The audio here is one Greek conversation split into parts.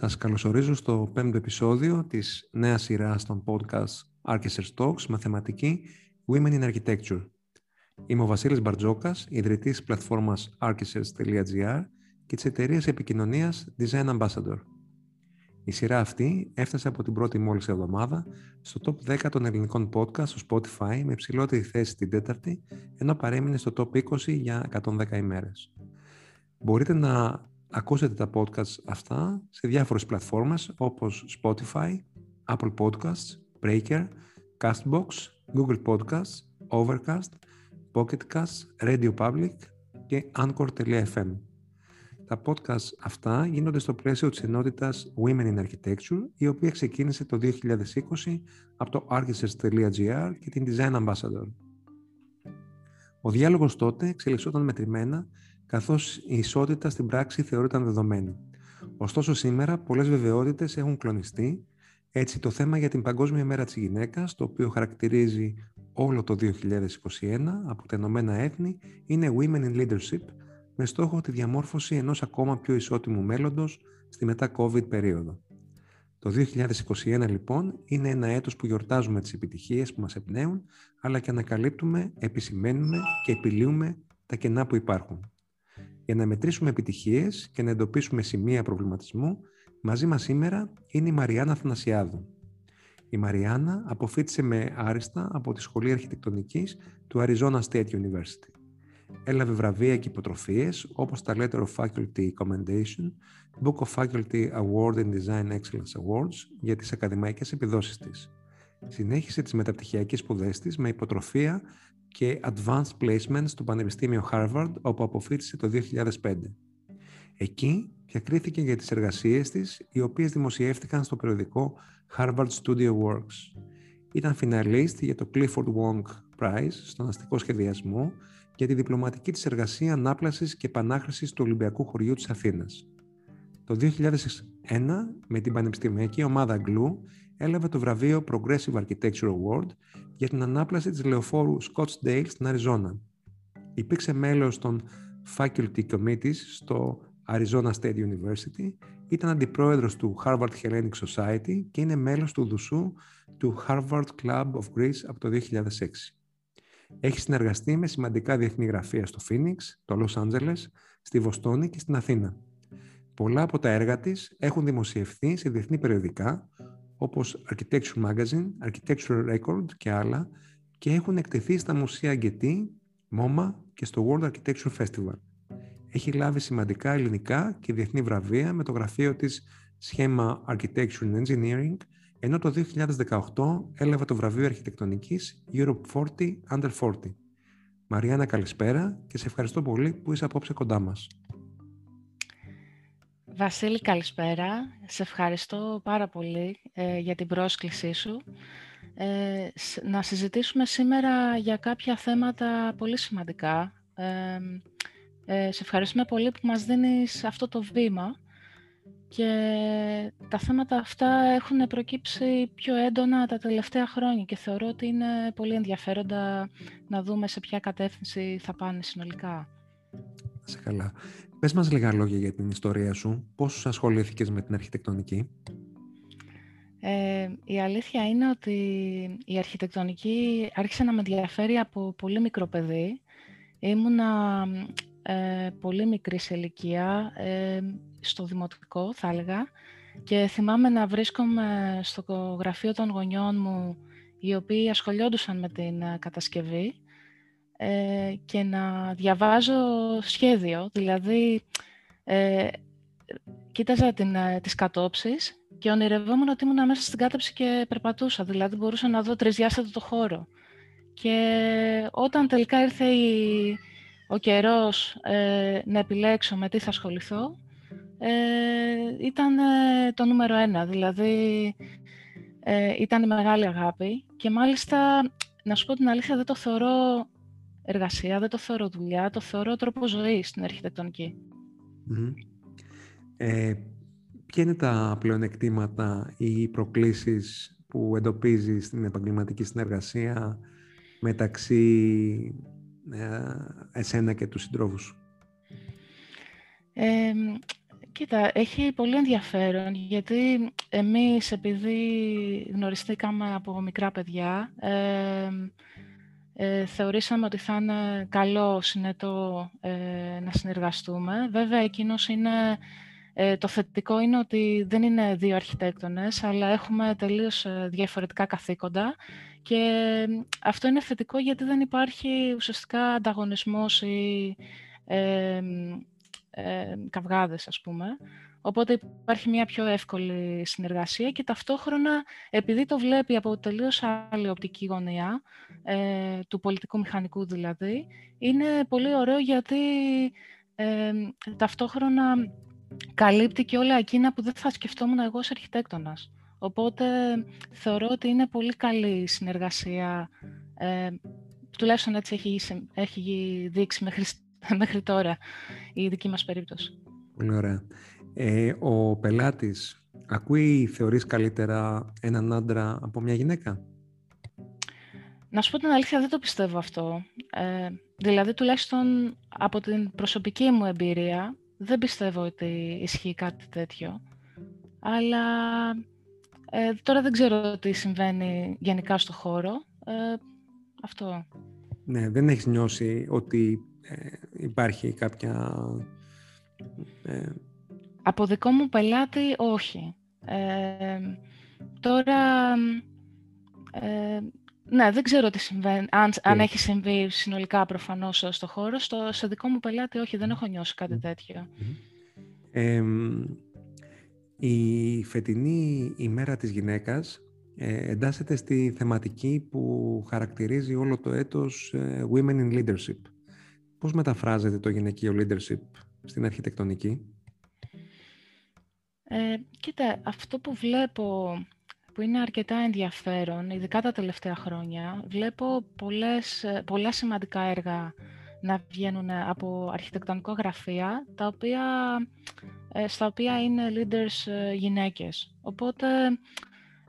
Σας καλωσορίζω στο πέμπτο επεισόδιο της νέας σειράς των podcast Architecture Talks με θεματική Women in Architecture. Είμαι ο Βασίλης Μπαρτζόκας, ιδρυτής πλατφόρμας architects.gr και της εταιρείας επικοινωνίας Design Ambassador. Η σειρά αυτή έφτασε από την πρώτη μόλις εβδομάδα στο top 10 των ελληνικών podcast στο Spotify με υψηλότερη θέση την τέταρτη, ενώ παρέμεινε στο top 20 για 110 ημέρες. Μπορείτε να ακούσετε τα podcast αυτά σε διάφορες πλατφόρμες όπως Spotify, Apple Podcasts, Breaker, Castbox, Google Podcasts, Overcast, Pocket Casts, Radio Public και Anchor.fm. Τα podcast αυτά γίνονται στο πλαίσιο της ενότητας Women in Architecture, η οποία ξεκίνησε το 2020 από το architects.gr και την Design Ambassador. Ο διάλογος τότε εξελισσόταν μετρημένα καθώς η ισότητα στην πράξη θεωρείται δεδομένη. Ωστόσο σήμερα πολλές βεβαιότητες έχουν κλονιστεί, έτσι το θέμα για την Παγκόσμια Μέρα της Γυναίκας, το οποίο χαρακτηρίζει όλο το 2021 από τα Ηνωμένα Έθνη, είναι Women in Leadership, με στόχο τη διαμόρφωση ενός ακόμα πιο ισότιμου μέλλοντος στη μετά-COVID περίοδο. Το 2021 λοιπόν είναι ένα έτος που γιορτάζουμε τις επιτυχίες που μας εμπνέουν, αλλά και ανακαλύπτουμε, επισημαίνουμε και επιλύουμε τα κενά που υπάρχουν. Για να μετρήσουμε επιτυχίες και να εντοπίσουμε σημεία προβληματισμού, μαζί μας σήμερα είναι η Μαριάννα Αθανασιάδου. Η Μαριάννα αποφύτησε με άριστα από τη Σχολή Αρχιτεκτονικής του Arizona State University. Έλαβε βραβεία και υποτροφίες όπως τα Letter of Faculty Commendation, Book of Faculty Award and Design Excellence Awards για τις ακαδημαϊκές επιδόσεις της. Συνέχισε τις μεταπτυχιακές σπουδές της με υποτροφία και Advanced Placement στο Πανεπιστήμιο Harvard, όπου αποφύτησε το 2005. Εκεί διακρίθηκε για τις εργασίες της, οι οποίες δημοσιεύτηκαν στο περιοδικό Harvard Studio Works. Ήταν φιναλίστη για το Clifford Wong Prize στον αστικό σχεδιασμό για τη διπλωματική της εργασία ανάπλασης και επανάχρησης του Ολυμπιακού χωριού της Αθήνας. Το 2001, με την πανεπιστημιακή ομάδα GLUE, έλαβε το βραβείο Progressive Architecture Award για την ανάπλαση της λεωφόρου Scottsdale στην Αριζόνα. Υπήρξε μέλος των Faculty Committees στο Arizona State University, ήταν αντιπρόεδρος του Harvard Hellenic Society και είναι μέλος του Δουσού του Harvard Club of Greece από το 2006. Έχει συνεργαστεί με σημαντικά διεθνή γραφεία στο Phoenix, το Los Angeles, στη Βοστόνη και στην Αθήνα. Πολλά από τα έργα της έχουν δημοσιευθεί σε διεθνή περιοδικά, όπως Architecture Magazine, Architecture Record και άλλα και έχουν εκτεθεί στα μουσεία Γκετή, MoMA και στο World Architecture Festival. Έχει λάβει σημαντικά ελληνικά και διεθνή βραβεία με το γραφείο της σχέμα Architecture and Engineering, ενώ το 2018 έλαβε το βραβείο αρχιτεκτονικής Europe 40 Under 40. Μαριάννα, καλησπέρα και σε ευχαριστώ πολύ που είσαι απόψε κοντά μας. Βασίλη, καλησπέρα. Σε ευχαριστώ πάρα πολύ ε, για την πρόσκλησή σου. Ε, να συζητήσουμε σήμερα για κάποια θέματα πολύ σημαντικά. Ε, ε, σε ευχαριστούμε πολύ που μας δίνεις αυτό το βήμα και τα θέματα αυτά έχουν προκύψει πιο έντονα τα τελευταία χρόνια και θεωρώ ότι είναι πολύ ενδιαφέροντα να δούμε σε ποια κατεύθυνση θα πάνε συνολικά. Σε καλά. Πες μας λίγα λόγια για την ιστορία σου. Πώς ασχολήθηκες με την αρχιτεκτονική; Ε, η αλήθεια είναι ότι η αρχιτεκτονική άρχισε να με ενδιαφέρει από πολύ μικρό παιδί. Ήμουνα ε, πολύ μικρή σε ηλικία, ε, στο δημοτικό θα έλεγα, και θυμάμαι να βρίσκομαι στο γραφείο των γονιών μου, οι οποίοι ασχολιόντουσαν με την ε, κατασκευή ε, και να διαβάζω σχέδιο, δηλαδή ε, κοίταζα την, ε, τις κατόψεις και ονειρευόμουν ότι ήμουν μέσα στην κάταψη και περπατούσα, δηλαδή μπορούσα να δω τρισδιάστατο το χώρο. Και όταν τελικά ήρθε η, ο καιρός ε, να επιλέξω με τι θα ασχοληθώ, ε, ήταν ε, το νούμερο ένα, δηλαδή ε, ήταν η μεγάλη αγάπη. Και μάλιστα, να σου πω την αλήθεια, δεν το θεωρώ εργασία, δεν το θεωρώ δουλειά, το θεωρώ τρόπο ζωής στην αρχιτεκτονική. Ε, ποια είναι τα πλεονεκτήματα ή οι προκλήσεις που εντοπίζεις στην επαγγελματική συνεργασία μεταξύ ε, εσένα και τους συντρόφους σου; Ε, Κοίτα, έχει πολύ ενδιαφέρον, γιατί εμείς επειδή γνωριστήκαμε από μικρά παιδιά, ε, ε, θεωρήσαμε ότι θα είναι καλό, συνετό ε, να συνεργαστούμε. Βέβαια, εκείνος είναι, ε, το θετικό είναι ότι δεν είναι δύο αρχιτέκτονες, αλλά έχουμε τελείως ε, διαφορετικά καθήκοντα και αυτό είναι θετικό γιατί δεν υπάρχει ουσιαστικά ανταγωνισμός ή ε, καυγάδες, ας πούμε. Οπότε υπάρχει μια πιο εύκολη συνεργασία και ταυτόχρονα, επειδή το βλέπει από τελείως άλλη οπτική γωνία, ε, του πολιτικού μηχανικού δηλαδή, είναι πολύ ωραίο γιατί ε, ταυτόχρονα καλύπτει και όλα εκείνα που δεν θα σκεφτόμουν εγώ ως αρχιτέκτονας. Οπότε θεωρώ ότι είναι πολύ καλή συνεργασία, ε, τουλάχιστον έτσι έχει, έχει δείξει μέχρι, μέχρι τώρα η δική μας περίπτωση. Πολύ ωραία. Ε, ο πελάτης ακούει, θεωρείς καλύτερα έναν άντρα από μια γυναίκα; Να σου πω την αλήθεια, δεν το πιστεύω αυτό. Ε, δηλαδή, τουλάχιστον από την προσωπική μου εμπειρία, δεν πιστεύω ότι ισχύει κάτι τέτοιο. Αλλά ε, τώρα δεν ξέρω τι συμβαίνει γενικά στο χώρο. Ε, αυτό. Ναι, δεν έχεις νιώσει ότι ε, υπάρχει κάποια ε, από δικό μου πελάτη, όχι. Ε, τώρα, ε, ναι, δεν ξέρω τι συμβαίνει. Αν, αν έχει συμβεί συνολικά προφανώς στο χώρο, στο, σε δικό μου πελάτη, όχι, δεν έχω νιώσει κάτι τέτοιο. η φετινή ημέρα της γυναίκας ε, εντάσσεται στη θεματική που χαρακτηρίζει όλο το έτος ε, Women in Leadership. Πώς μεταφράζεται το γυναικείο leadership στην αρχιτεκτονική; Ε, κοίτα, αυτό που βλέπω που είναι αρκετά ενδιαφέρον, ειδικά τα τελευταία χρόνια, βλέπω πολλές, πολλά σημαντικά έργα να βγαίνουν από αρχιτεκτονικό γραφεία, τα οποία, ε, στα οποία είναι leaders ε, γυναίκες. Οπότε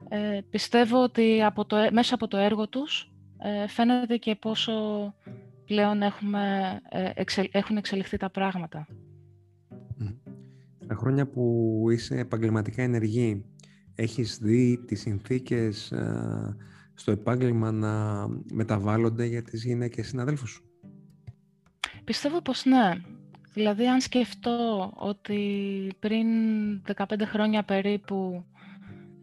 ε, πιστεύω ότι από το, μέσα από το έργο τους φαίνεται και πόσο πλέον έχουμε, έχουν εξελιχθεί τα πράγματα. Τα χρόνια που είσαι επαγγελματικά ενεργή, έχεις δει τις συνθήκες ε, στο επάγγελμα να μεταβάλλονται για τις γυναίκες συναδέλφους σου; Πιστεύω πως ναι. Δηλαδή, αν σκεφτώ ότι πριν 15 χρόνια περίπου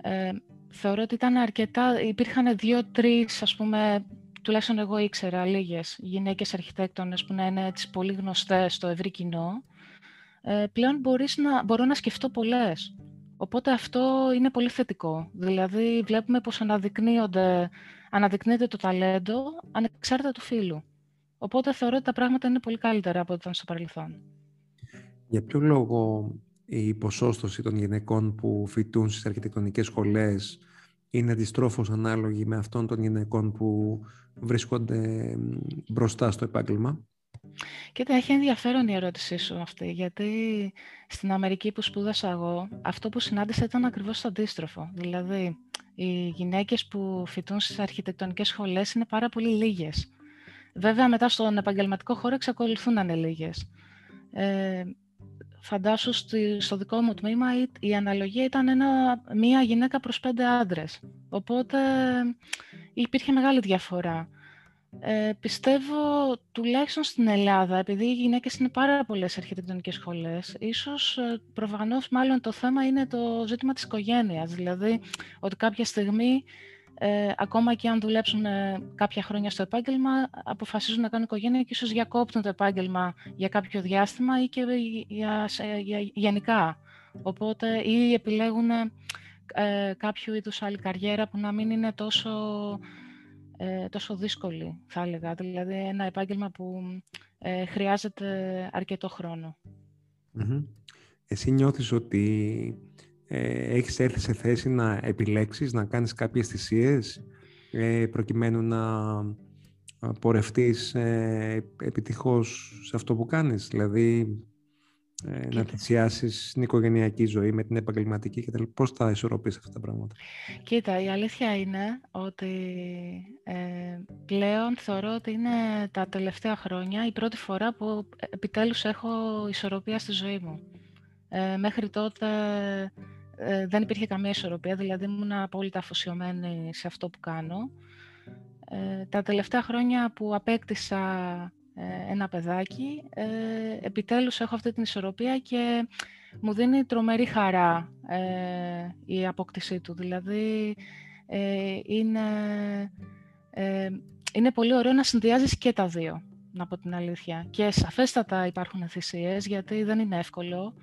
ε, θεωρώ ότι ήταν αρκετά, υπήρχαν δύο-τρεις, ας πούμε, τουλάχιστον εγώ ήξερα λίγες γυναίκες αρχιτέκτονες που να είναι έτσι πολύ γνωστές στο ευρύ κοινό ε, πλέον μπορείς να, μπορώ να σκεφτώ πολλές. Οπότε αυτό είναι πολύ θετικό. Δηλαδή βλέπουμε πως αναδεικνύονται, αναδεικνύεται το ταλέντο ανεξάρτητα του φίλου. Οπότε θεωρώ ότι τα πράγματα είναι πολύ καλύτερα από ό,τι ήταν στο παρελθόν. Για ποιο λόγο η ποσόστοση των γυναικών που φοιτούν στις αρχιτεκτονικές σχολές είναι αντιστρόφως ανάλογη με αυτών των γυναικών που βρίσκονται μπροστά στο επάγγελμα; Κοίτα, έχει ενδιαφέρον η ερώτησή σου αυτή, γιατί στην Αμερική που σπούδασα εγώ, αυτό που συνάντησα ήταν ακριβώς το αντίστροφο. Δηλαδή, οι γυναίκες που φοιτούν στις αρχιτεκτονικές σχολές είναι πάρα πολύ λίγες. Βέβαια, μετά στον επαγγελματικό χώρο εξακολουθούν να είναι λίγες. Ε, φαντάσου στο δικό μου τμήμα η αναλογία ήταν ένα, μία γυναίκα προς πέντε άντρες. Οπότε υπήρχε μεγάλη διαφορά. Ε, πιστεύω τουλάχιστον στην Ελλάδα, επειδή οι γυναίκες είναι πάρα πολλές αρχιτεκτονικές σχολές, ίσως ε, προφανώς μάλλον το θέμα είναι το ζήτημα της οικογένειας. Δηλαδή ότι κάποια στιγμή, ε, ακόμα και αν δουλέψουν ε, κάποια χρόνια στο επάγγελμα, αποφασίζουν να κάνουν οικογένεια και ίσως διακόπτουν το επάγγελμα για κάποιο διάστημα ή και για, για, γενικά. Οπότε ή επιλέγουν ε, κάποιο είδους άλλη καριέρα που να μην είναι τόσο ε, τόσο δύσκολη, θα έλεγα. Δηλαδή, ένα επάγγελμα που ε, χρειάζεται αρκετό Εσύ νιώθεις ότι ε, έχεις έρθει σε θέση να επιλέξεις, να κάνεις κάποιες θυσίες ε, προκειμένου να πορευτείς ε, επιτυχώς σε αυτό που κάνεις; Δηλαδή, ε, να θυσιάσεις την οικογενειακή ζωή με την επαγγελματική και Πώς θα ισορροπείς αυτά τα πράγματα; Κοίτα, η αλήθεια είναι ότι ε, πλέον θεωρώ ότι είναι τα τελευταία χρόνια η πρώτη φορά που επιτέλους έχω ισορροπία στη ζωή μου. Ε, μέχρι τότε ε, δεν υπήρχε καμία ισορροπία, δηλαδή ήμουν απόλυτα αφοσιωμένη σε αυτό που κάνω. Ε, τα τελευταία χρόνια που απέκτησα ε, ένα παιδάκι, ε, επιτέλους έχω αυτή την ισορροπία και μου δίνει τρομερή χαρά ε, η απόκτησή του. Δηλαδή, είναι, είναι πολύ ωραίο να συνδυάζεις και τα δύο, να πω την αλήθεια. Και σαφέστατα υπάρχουν θυσίες, γιατί δεν είναι εύκολο.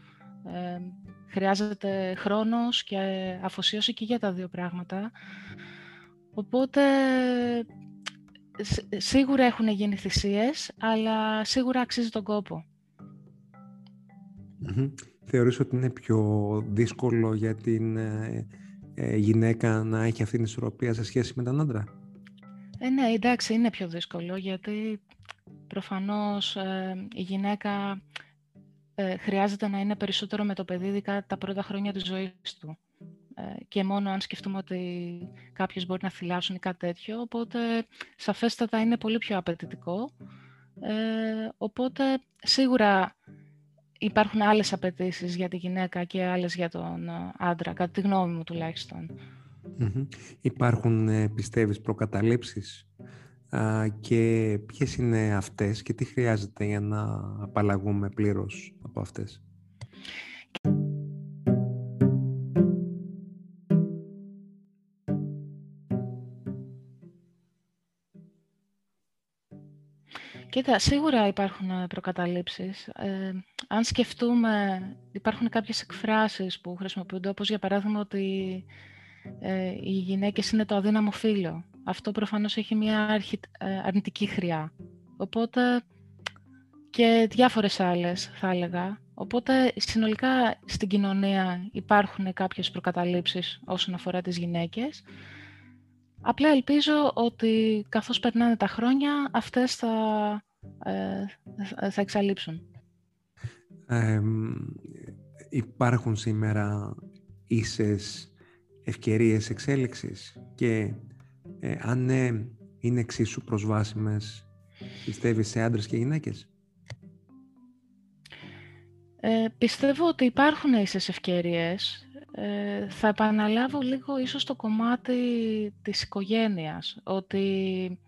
χρειάζεται χρόνος και αφοσίωση και για τα δύο πράγματα. Οπότε σίγουρα έχουν γίνει θυσίες, αλλά σίγουρα αξίζει τον κόπο. Θεωρείς ότι είναι πιο δύσκολο για την ε, ε, γυναίκα να έχει αυτή την ισορροπία σε σχέση με τον άντρα; Ε, ναι, εντάξει, είναι πιο δύσκολο, γιατί προφανώς ε, η γυναίκα χρειάζεται να είναι περισσότερο με το παιδί, ειδικά τα πρώτα χρόνια της ζωής του. Ε, και μόνο αν σκεφτούμε ότι κάποιος μπορεί να θυλάσουν ή κάτι τέτοιο, οπότε σαφέστατα είναι πολύ πιο απαιτητικό. Ε, οπότε σίγουρα υπάρχουν άλλες απαιτήσεις για τη γυναίκα και άλλες για τον ε, άντρα, κατά τη γνώμη μου τουλάχιστον. Υπάρχουν, ε, πιστεύεις, προκαταλήψεις; Και ποιες είναι αυτές και τι χρειάζεται για να απαλλαγούμε πλήρως από αυτές; Κοίτα, σίγουρα υπάρχουν ε, προκαταλήψεις. Ε, αν σκεφτούμε, υπάρχουν κάποιες εκφράσεις που χρησιμοποιούνται, όπως για παράδειγμα ότι ε, οι γυναίκες είναι το αδύναμο φύλλο. Αυτό προφανώς έχει μια αρχι, ε, αρνητική χρειά. Οπότε και διάφορες άλλες θα έλεγα. Οπότε συνολικά στην κοινωνία υπάρχουν κάποιες προκαταλήψεις όσον αφορά τις γυναίκες. Απλά ελπίζω ότι καθώς περνάνε τα χρόνια, αυτές θα, ε, θα εξαλείψουν. υπάρχουν σήμερα ίσες ευκαιρίες εξέλιξης και ε, αν ναι, είναι εξίσου προσβάσιμες, πιστεύεις, σε άντρες και γυναίκες; Ε, πιστεύω ότι υπάρχουν ίσες ευκαιρίες. Ε, θα επαναλάβω λίγο ίσως το κομμάτι της οικογένειας, ότι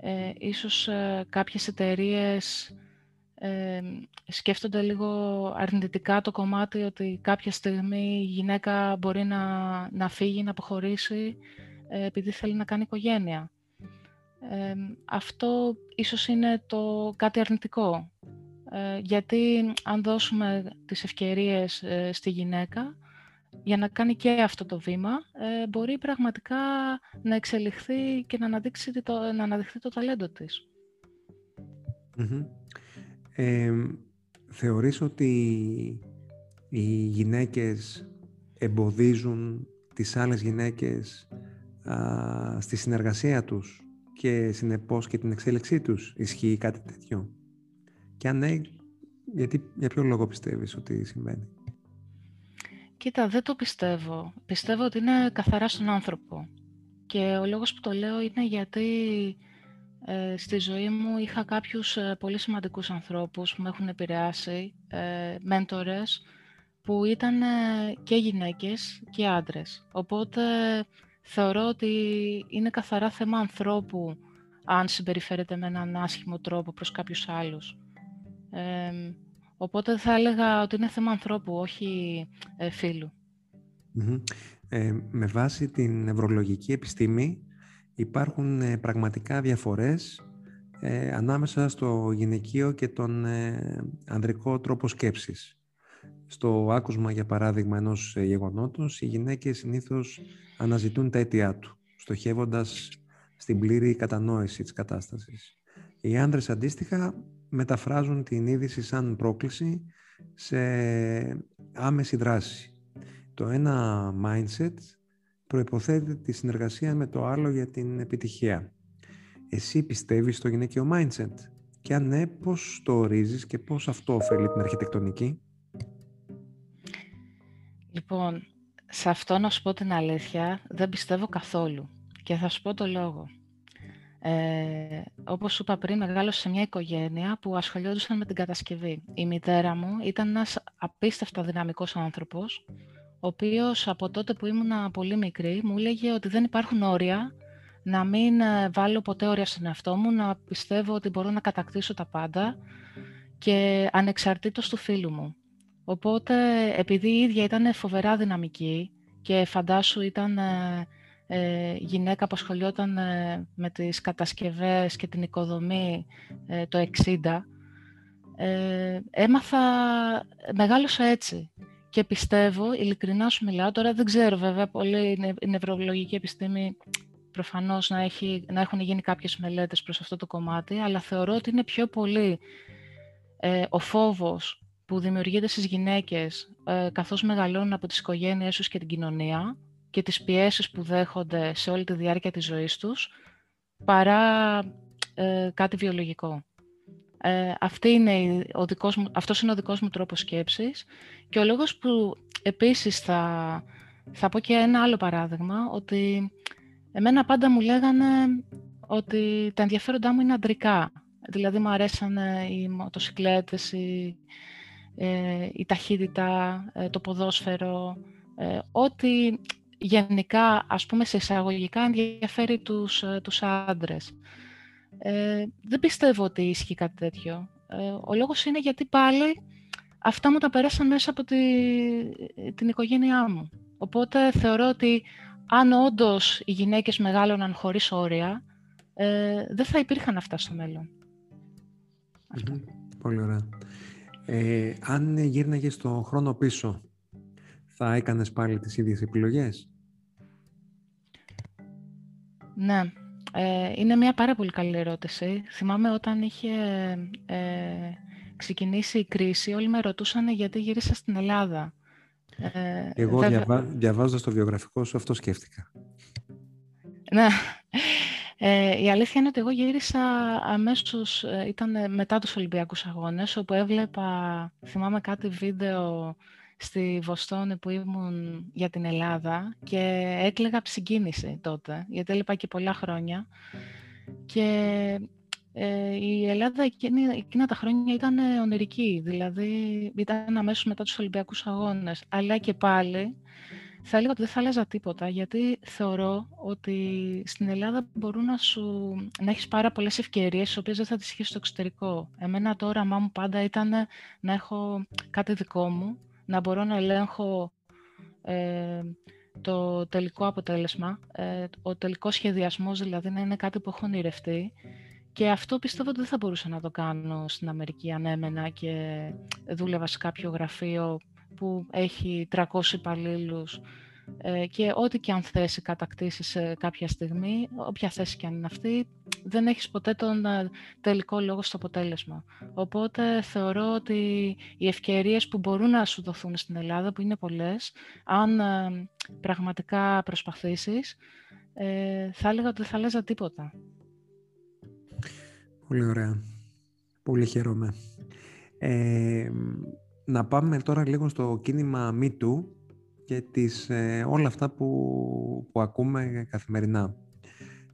ε, ίσως ε, κάποιες εταιρείες ε, σκέφτονται λίγο αρνητικά το κομμάτι ότι κάποια στιγμή η γυναίκα μπορεί να, να φύγει, να αποχωρήσει ε, επειδή θέλει να κάνει οικογένεια. αυτό ίσως είναι το κάτι αρνητικό. γιατί αν δώσουμε τις ευκαιρίες στη γυναίκα, για να κάνει και αυτό το βήμα, ε, μπορεί πραγματικά να εξελιχθεί και να, αναδείξει το, να αναδειχθεί το ταλέντο της. mm θεωρείς ότι οι γυναίκες εμποδίζουν τις άλλες γυναίκες α, στη συνεργασία τους και συνεπώς και την εξέλιξή τους. Ισχύει κάτι τέτοιο; Και αν ναι, γιατί, για ποιο λόγο πιστεύεις ότι συμβαίνει; Κοίτα, δεν το πιστεύω. Πιστεύω ότι είναι καθαρά στον άνθρωπο. Και ο λόγος που το λέω είναι γιατί ε, στη ζωή μου είχα κάποιους ε, πολύ σημαντικούς ανθρώπους που με έχουν επηρεάσει, ε, μέντορες, που ήταν ε, και γυναίκες και άντρες. Οπότε θεωρώ ότι είναι καθαρά θέμα ανθρώπου αν συμπεριφέρεται με έναν άσχημο τρόπο προς κάποιους άλλους. Οπότε θα έλεγα ότι είναι θέμα ανθρώπου, όχι ε, φιλου ε, με βάση την νευρολογική επιστήμη υπάρχουν ε, πραγματικά διαφορές ε, ανάμεσα στο γυναικείο και τον ανδρικό τρόπο σκέψης. Στο άκουσμα, για παράδειγμα, ενός γεγονότος, οι γυναίκες συνήθως αναζητούν τα αίτια του, στοχεύοντας στην πλήρη κατανόηση της κατάστασης. Οι άντρες αντίστοιχα μεταφράζουν την είδηση σαν πρόκληση σε άμεση δράση. Το ένα mindset προϋποθέτει τη συνεργασία με το άλλο για την επιτυχία. Εσύ πιστεύεις στο γυναικείο mindset; Και αν ναι, πώς το ορίζεις και πώς αυτό ωφελεί την αρχιτεκτονική; Λοιπόν, σε αυτό να σου πω την αλήθεια, δεν πιστεύω καθόλου. Και θα σου πω το λόγο. Ε, όπως σου είπα πριν, μεγάλωσα σε μια οικογένεια που ασχολιόντουσαν με την κατασκευή. Η μητέρα μου ήταν ένας απίστευτα δυναμικός άνθρωπος, ο οποίος από τότε που ήμουν πολύ μικρή μου έλεγε ότι δεν υπάρχουν όρια, να μην ε, βάλω ποτέ όρια στον εαυτό μου, να πιστεύω ότι μπορώ να κατακτήσω τα πάντα και ανεξαρτήτως του φίλου μου. Οπότε, επειδή η ίδια ήταν φοβερά δυναμική και φαντάσου ήταν ε, ε, γυναίκα που ασχολιόταν ε, με τις κατασκευές και την οικοδομή ε, το 60, ε, έμαθα, μεγάλωσα έτσι. Και πιστεύω, ειλικρινά σου μιλάω, τώρα δεν ξέρω βέβαια, πολύ η νευρολογική επιστήμη προφανώς να, έχει, να έχουν γίνει κάποιες μελέτες προς αυτό το κομμάτι, αλλά θεωρώ ότι είναι πιο πολύ ε, ο φόβος που δημιουργείται στις γυναίκες ε, καθώς μεγαλώνουν από τις οικογένειές τους και την κοινωνία και τις πιέσεις που δέχονται σε όλη τη διάρκεια της ζωής τους, παρά ε, κάτι βιολογικό. Ε, αυτή είναι ο δικός μου, αυτός είναι ο δικός μου τρόπος σκέψης και ο λόγος που επίσης θα, θα πω και ένα άλλο παράδειγμα, ότι εμένα πάντα μου λέγανε ότι τα ενδιαφέροντά μου είναι αντρικά. Δηλαδή μου αρέσαν οι μοτοσυκλέτες, η, ε, η ταχύτητα, ε, το ποδόσφαιρο, ε, ό,τι γενικά, ας πούμε, σε εισαγωγικά ενδιαφέρει τους, ε, τους άντρες. Ε, δεν πιστεύω ότι ισχύει κάτι τέτοιο. Ε, ο λόγος είναι γιατί πάλι αυτά μου τα περάσαν μέσα από τη, την οικογένειά μου. Οπότε θεωρώ ότι αν όντως οι γυναίκες μεγάλωναν χωρίς όρια, ε, δεν θα υπήρχαν αυτά στο μέλλον. Πολύ ωραία. Ε, αν γύρναγες το χρόνο πίσω, θα έκανες πάλι τις ίδιες επιλογές; Ναι, ε, είναι μια πάρα πολύ καλή ερώτηση. Θυμάμαι όταν είχε ε, ξεκινήσει η κρίση, όλοι με ρωτούσαν γιατί γύρισα στην Ελλάδα. Ε, Εγώ βέβαια... διαβάζοντας το βιογραφικό σου αυτό σκέφτηκα. Ναι. Ε, η αλήθεια είναι ότι εγώ γύρισα αμέσως, ε, ήταν μετά τους Ολυμπιακούς Αγώνες, όπου έβλεπα, θυμάμαι κάτι βίντεο στη Βοστόνη που ήμουν για την Ελλάδα και έκλαιγα συγκίνηση τότε, γιατί έλειπα και πολλά χρόνια. Και ε, η Ελλάδα εκείνη, εκείνα τα χρόνια ήταν ονειρική, δηλαδή ήταν αμέσως μετά τους Ολυμπιακούς Αγώνες. Αλλά και πάλι θα έλεγα ότι δεν θα άλλαζα τίποτα, γιατί θεωρώ ότι στην Ελλάδα μπορούν να, σου, να έχεις πάρα πολλές ευκαιρίες, τις οποίες δεν θα τις έχεις στο εξωτερικό. Εμένα το όραμά μου πάντα ήταν να έχω κάτι δικό μου, να μπορώ να ελέγχω ε, το τελικό αποτέλεσμα, ε, ο τελικός σχεδιασμός δηλαδή να είναι κάτι που έχω ονειρευτεί. Και αυτό πιστεύω ότι δεν θα μπορούσα να το κάνω στην Αμερική αν έμενα και δούλευα σε κάποιο γραφείο που έχει 300 υπαλλήλους. ε, και ό,τι και αν θέση κατακτήσεις κάποια στιγμή, όποια θέση και αν είναι αυτή, δεν έχεις ποτέ τον ε, τελικό λόγο στο αποτέλεσμα. Οπότε θεωρώ ότι οι ευκαιρίες που μπορούν να σου δοθούν στην Ελλάδα, που είναι πολλές, αν ε, πραγματικά προσπαθήσεις, θα έλεγα ότι δεν θα λέζα τίποτα. Πολύ ωραία. Πολύ χαίρομαι. Ε, να πάμε τώρα λίγο στο κίνημα MeToo και τις, ε, όλα αυτά που, που ακούμε καθημερινά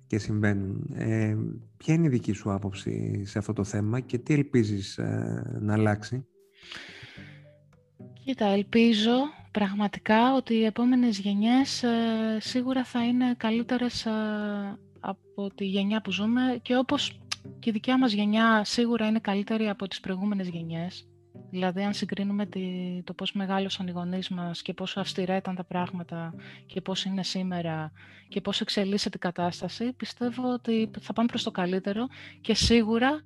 και συμβαίνουν. Ε, ποια είναι η δική σου άποψη σε αυτό το θέμα και τι ελπίζεις ε, να αλλάξει; Κοίτα, ελπίζω πραγματικά ότι οι επόμενες γενιές ε, σίγουρα θα είναι καλύτερες από τη γενιά που ζούμε και όπως και η δικιά μας γενιά σίγουρα είναι καλύτερη από τις προηγούμενες γενιές. Δηλαδή, αν συγκρίνουμε το πώς μεγάλωσαν οι γονείς μας και πόσο αυστηρά ήταν τα πράγματα και πώς είναι σήμερα και πώς εξελίσσεται η κατάσταση, πιστεύω ότι θα πάμε προς το καλύτερο και σίγουρα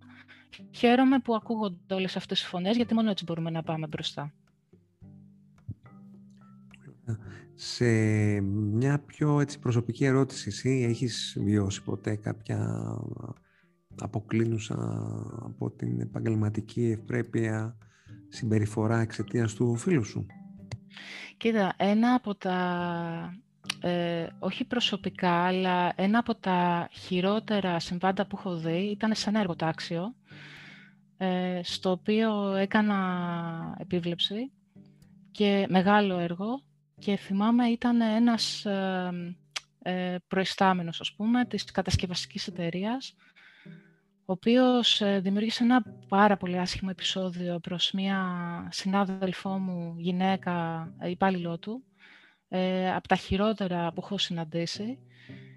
χαίρομαι που ακούγονται όλες αυτές οι φωνές, γιατί μόνο έτσι μπορούμε να πάμε μπροστά. Σε μια πιο έτσι, προσωπική ερώτηση, εσύ έχεις βιώσει ποτέ κάποια αποκλίνουσα από την επαγγελματική ευπρέπεια συμπεριφορά εξαιτίας του φίλου σου. Κοίτα, ένα από τα, ε, όχι προσωπικά, αλλά ένα από τα χειρότερα συμβάντα που έχω δει ήταν σε ένα εργοτάξιο, ε, στο οποίο έκανα επίβλεψη και μεγάλο έργο και θυμάμαι ήταν ένας, ε, ε, προϊστάμενος, ας πούμε, της κατασκευαστικής εταιρείας, ο οποίος ε, δημιούργησε ένα πάρα πολύ άσχημο επεισόδιο προς μια συνάδελφό μου, γυναίκα, υπάλληλό του, ε, από τα χειρότερα που έχω συναντήσει.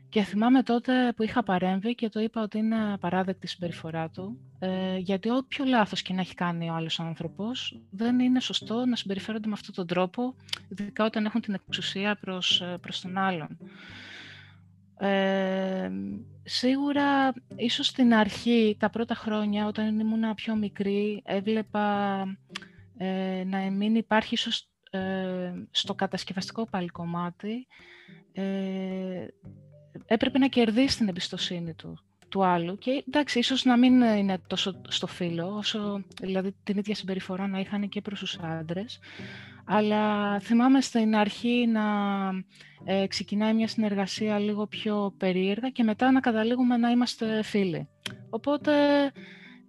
Και θυμάμαι τότε που είχα παρέμβει και το είπα ότι είναι απαράδεκτη η συμπεριφορά του, ε, γιατί όποιο λάθος και να έχει κάνει ο άλλος άνθρωπος, δεν είναι σωστό να συμπεριφέρονται με αυτόν τον τρόπο, ειδικά όταν έχουν την εξουσία προς, ε, προς τον άλλον. Ε, σίγουρα, ίσως στην αρχή, τα πρώτα χρόνια, όταν ήμουν πιο μικρή, έβλεπα ε, να μην υπάρχει ίσως ε, στο κατασκευαστικό πάλι κομμάτι, ε, έπρεπε να κερδίσει την εμπιστοσύνη του, του άλλου και εντάξει, ίσως να μην είναι τόσο στο φύλλο, όσο δηλαδή την ίδια συμπεριφορά να είχαν και προς τους άντρες, αλλά θυμάμαι στην αρχή να ε, ξεκινάει μια συνεργασία λίγο πιο περίεργα και μετά να καταλήγουμε να είμαστε φίλοι. Οπότε,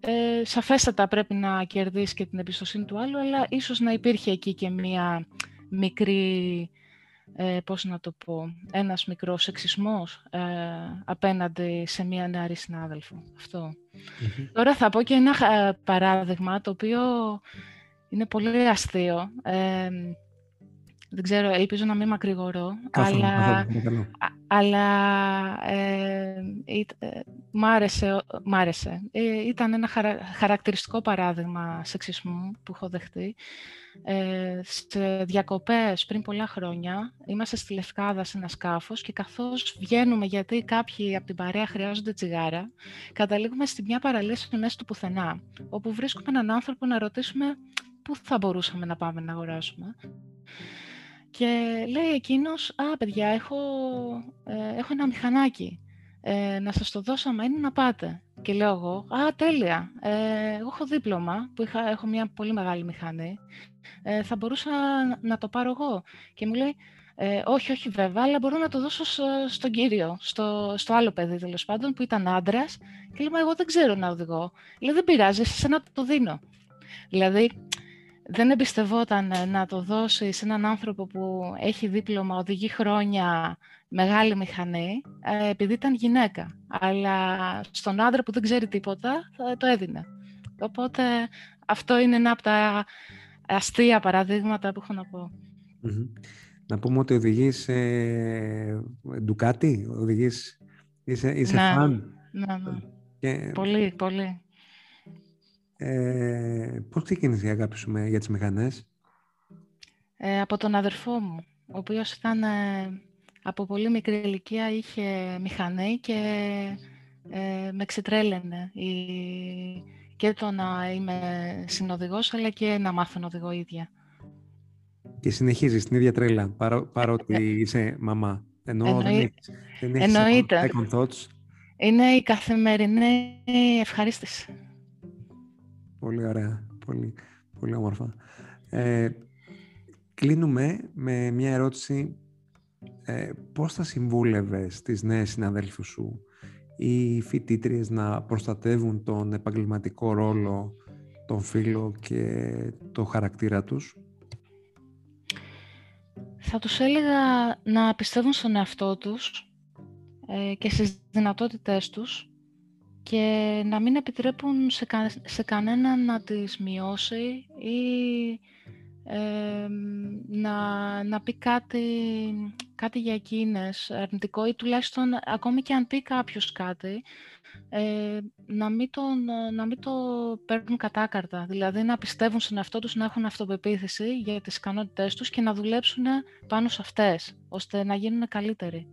ε, σαφέστατα πρέπει να κερδίσεις και την εμπιστοσύνη του άλλου, αλλά ίσως να υπήρχε εκεί και μια μικρή, ε, πώς να το πω, ένας μικρός σεξισμός ε, απέναντι σε μια νεαρή συνάδελφο. Τώρα θα πω και ένα ε, παράδειγμα, το οποίο είναι πολύ αστείο. Δεν ξέρω, ελπίζω να μην μακρηγορώ, αλλά, αλλά ε, μ' άρεσε. Ε, ήταν ένα χαρακτηριστικό παράδειγμα σεξισμού που έχω δεχτεί. Ε, σε διακοπές πριν πολλά χρόνια, είμαστε στη Λευκάδα σε ένα σκάφος και καθώς βγαίνουμε γιατί κάποιοι από την παρέα χρειάζονται τσιγάρα, καταλήγουμε στη μια παραλύση μέσα του πουθενά, όπου βρίσκουμε έναν άνθρωπο να ρωτήσουμε πού θα μπορούσαμε να πάμε να αγοράσουμε; Και λέει εκείνος, α, παιδιά, έχω, ε, έχω ένα μηχανάκι. Ε, να σας το δώσω άμα είναι να πάτε. Και λέω εγώ, α, τέλεια, ε, εγώ έχω δίπλωμα, που είχα, έχω μια πολύ μεγάλη μηχανή, ε, θα μπορούσα να το πάρω εγώ. Και μου λέει, ε, όχι, όχι βέβαια, αλλά μπορώ να το δώσω στον κύριο, στο, στο άλλο παιδί τέλος πάντων, που ήταν άντρας. Και λέμε, εγώ δεν ξέρω να οδηγώ. Λέει, δεν πειράζει, σε να το δίνω. Δηλαδή, δεν εμπιστευόταν ε, να το δώσει σε έναν άνθρωπο που έχει δίπλωμα, οδηγεί χρόνια μεγάλη μηχανή, ε, επειδή ήταν γυναίκα. Αλλά στον άντρα που δεν ξέρει τίποτα, το έδινε. Οπότε αυτό είναι ένα από τα αστεία παραδείγματα που έχω να πω. Να πούμε ότι οδηγείς ε, ντουκάτι, οδηγείς, είσαι, είσαι ναι, φαν. Ναι, ναι. Πολύ, πολύ. Ε, πώς ξεκίνησε η αγάπη σου για τις μηχανές; Ε, από τον αδερφό μου, ο οποίος ήταν ε, από πολύ μικρή ηλικία, είχε μηχανή και ε, με ξετρέλαινε. Η, και το να είμαι συνοδηγός, αλλά και να μάθω να οδηγώ ίδια. Και συνεχίζεις την ίδια τρέλα, παρό, παρότι ε, είσαι μαμά. Ενώ Εννοεί... δεν έχεις, Εννοείται. Είναι η καθημερινή ευχαρίστηση. Πολύ ωραία. Πολύ, πολύ όμορφα. Ε, κλείνουμε με μια ερώτηση. Ε, πώς θα συμβούλευες τις νέες συναδέλφους σου ή φοιτήτριες να προστατεύουν τον επαγγελματικό ρόλο, τον φίλο και το χαρακτήρα τους; Θα τους έλεγα να πιστεύουν στον εαυτό τους ε, και στις δυνατότητές τους και να μην επιτρέπουν σε, σε κανέναν να τις μειώσει ή να, να πει κάτι, κάτι για εκείνες αρνητικό ή τουλάχιστον ακόμη και αν πει κάποιος κάτι ε, να, μην τον, να μην το παίρνουν κατάκαρτα. Δηλαδή να πιστεύουν στον εαυτό τους, να έχουν αυτοπεποίθηση για τις ικανότητές τους και να δουλέψουν πάνω σε αυτές, ώστε να γίνουν καλύτεροι.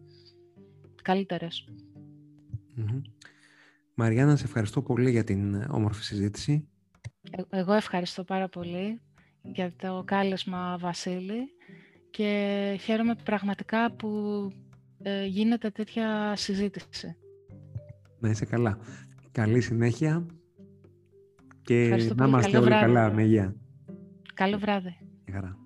Καλύτερες. Μαριάννα, σε ευχαριστώ πολύ για την ε, όμορφη συζήτηση. Ε, εγώ ευχαριστώ πάρα πολύ για το κάλεσμα Βασίλη και χαίρομαι πραγματικά που ε, γίνεται τέτοια συζήτηση. Να είσαι καλά. Καλή συνέχεια και να είμαστε όλοι καλά με υγεία. Καλό βράδυ. Χαρά.